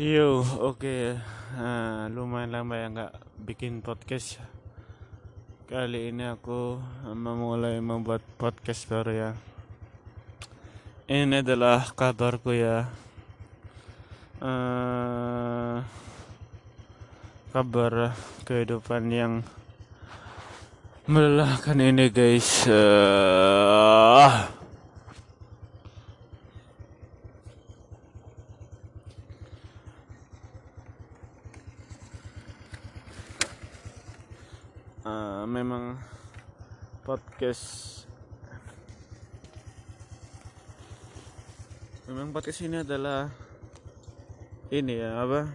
Yo, oke. Nah, lumayan lama ya nggak bikin podcast. Kali ini aku memulai membuat podcast baru ya. Ini adalah kabarku ya. Eh, kabar kehidupan yang melelahkan ini guys. Eh, eh, memang podcast memang podcast ini adalah ini ya apa?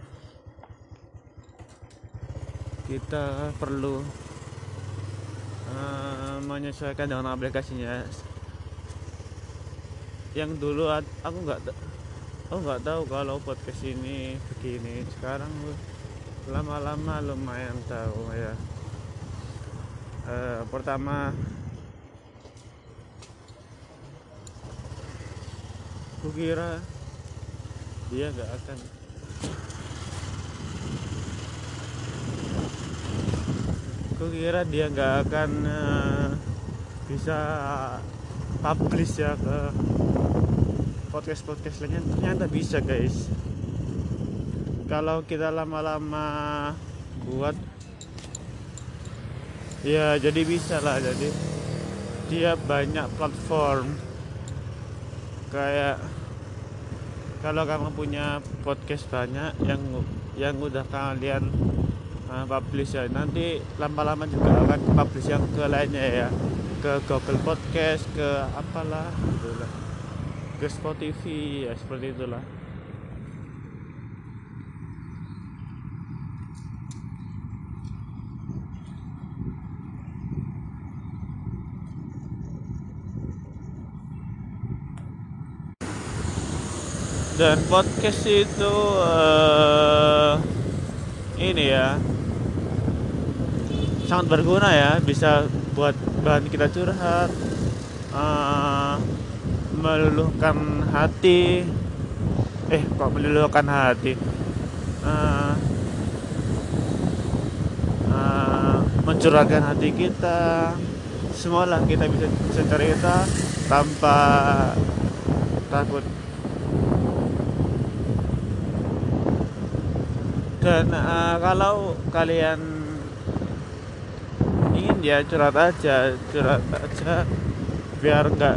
Kita perlu eh, menyesuaikan dengan aplikasinya. Yang dulu aku nggak aku nggak tahu kalau podcast ini begini. Sekarang lama-lama lumayan tahu ya Eh, pertama kukira dia nggak akan kukira dia nggak akan eh, bisa publish ya ke podcast podcast lainnya. Ternyata bisa guys. Kalau kita lama-lama buat ya jadi bisa lah jadi dia banyak platform. Kayak kalau kamu punya podcast banyak yang yang udah kalian uh, publish ya nanti lama-lama juga akan publish yang ke lainnya ya. Ke Google Podcast ke apalah ke Spotify ya seperti itulah dan podcast itu eh, ini ya. Sangat berguna ya bisa buat bahan kita curhat eh, meluluhkan hati. Eh kok meluluhkan hati? Eh, eh, mencurahkan hati kita. Semualah kita bisa, bisa cerita tanpa takut dan eh, kalau kalian ingin ya curhat aja curhat aja. Biar nggak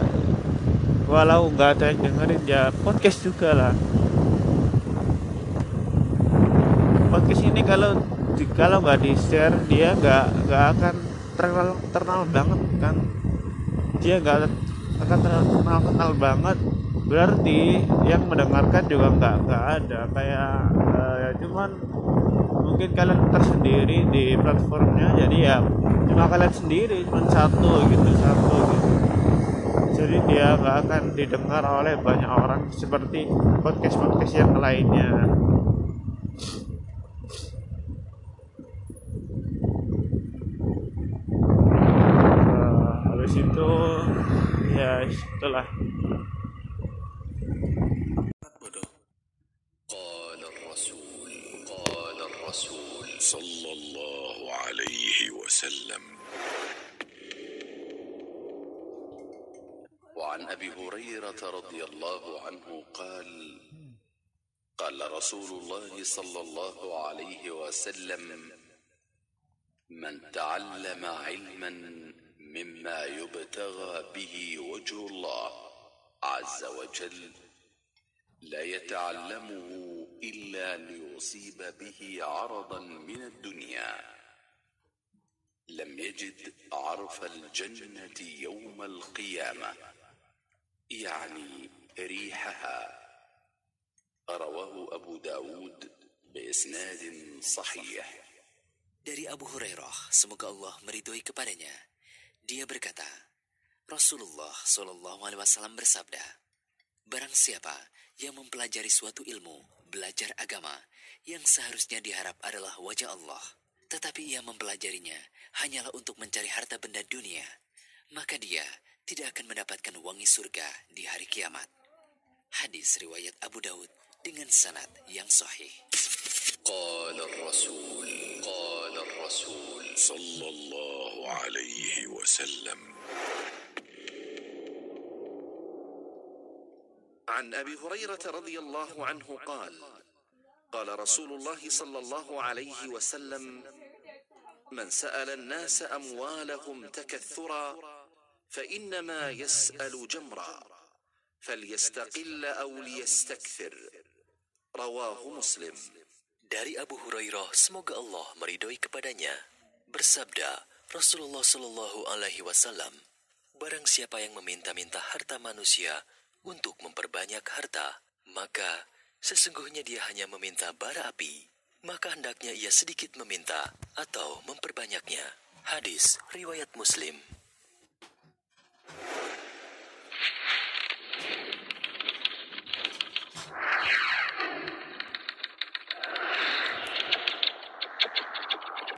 walau nggak ada yang dengerin ya podcast juga lah. Podcast ini kalau di, kalau nggak di share dia nggak nggak akan terkenal terkenal banget kan. Dia nggak akan terkenal kenal banget berarti yang mendengarkan juga nggak nggak ada. Kayak eh, ya cuman mungkin kalian tersendiri di platformnya. Jadi ya cuma kalian sendiri cuma satu gitu satu gitu. Jadi dia nggak akan didengar oleh banyak orang seperti podcast podcast yang lainnya. Eh, habis itu ya itulah الرسول صلى الله عليه وسلم. وعن أبي هريرة رضي الله عنه قال قال رسول الله صلى الله عليه وسلم من تعلم علما مما يبتغى به وجه الله عز وجل لا يتعلمه الا ليصيب به عرضا من الدنيا لم يجد عرف الجنه يوم القيامه يعني ريحها رواه ابو داود باسناد صحيح Dari Abu Hurairah, semoga Allah meridhoi kepadanya. Dia berkata, Rasulullah Shallallahu Alaihi Wasallam bersabda, Barang siapa yang mempelajari suatu ilmu, belajar agama yang seharusnya diharap adalah wajah Allah, tetapi ia mempelajarinya hanyalah untuk mencari harta benda dunia, maka dia tidak akan mendapatkan wangi surga di hari kiamat. Hadis riwayat Abu Daud dengan sanad yang sahih. Qala Rasul, Qala Rasul sallallahu alaihi wasallam عن ابي هريره رضي الله عنه قال قال رسول الله صلى الله عليه وسلم من سال الناس اموالهم تكثرا فانما يسال جمرا فليستقل أو ليستكثر رواه مسلم Dari Abu Hurairah, semoga Allah meridhoi kepadanya, bersabda Rasulullah Shallallahu Alaihi Wasallam, barang siapa yang meminta-minta harta manusia untuk memperbanyak harta, maka sesungguhnya dia hanya meminta bara api, maka hendaknya ia sedikit meminta atau memperbanyaknya. Hadis riwayat Muslim.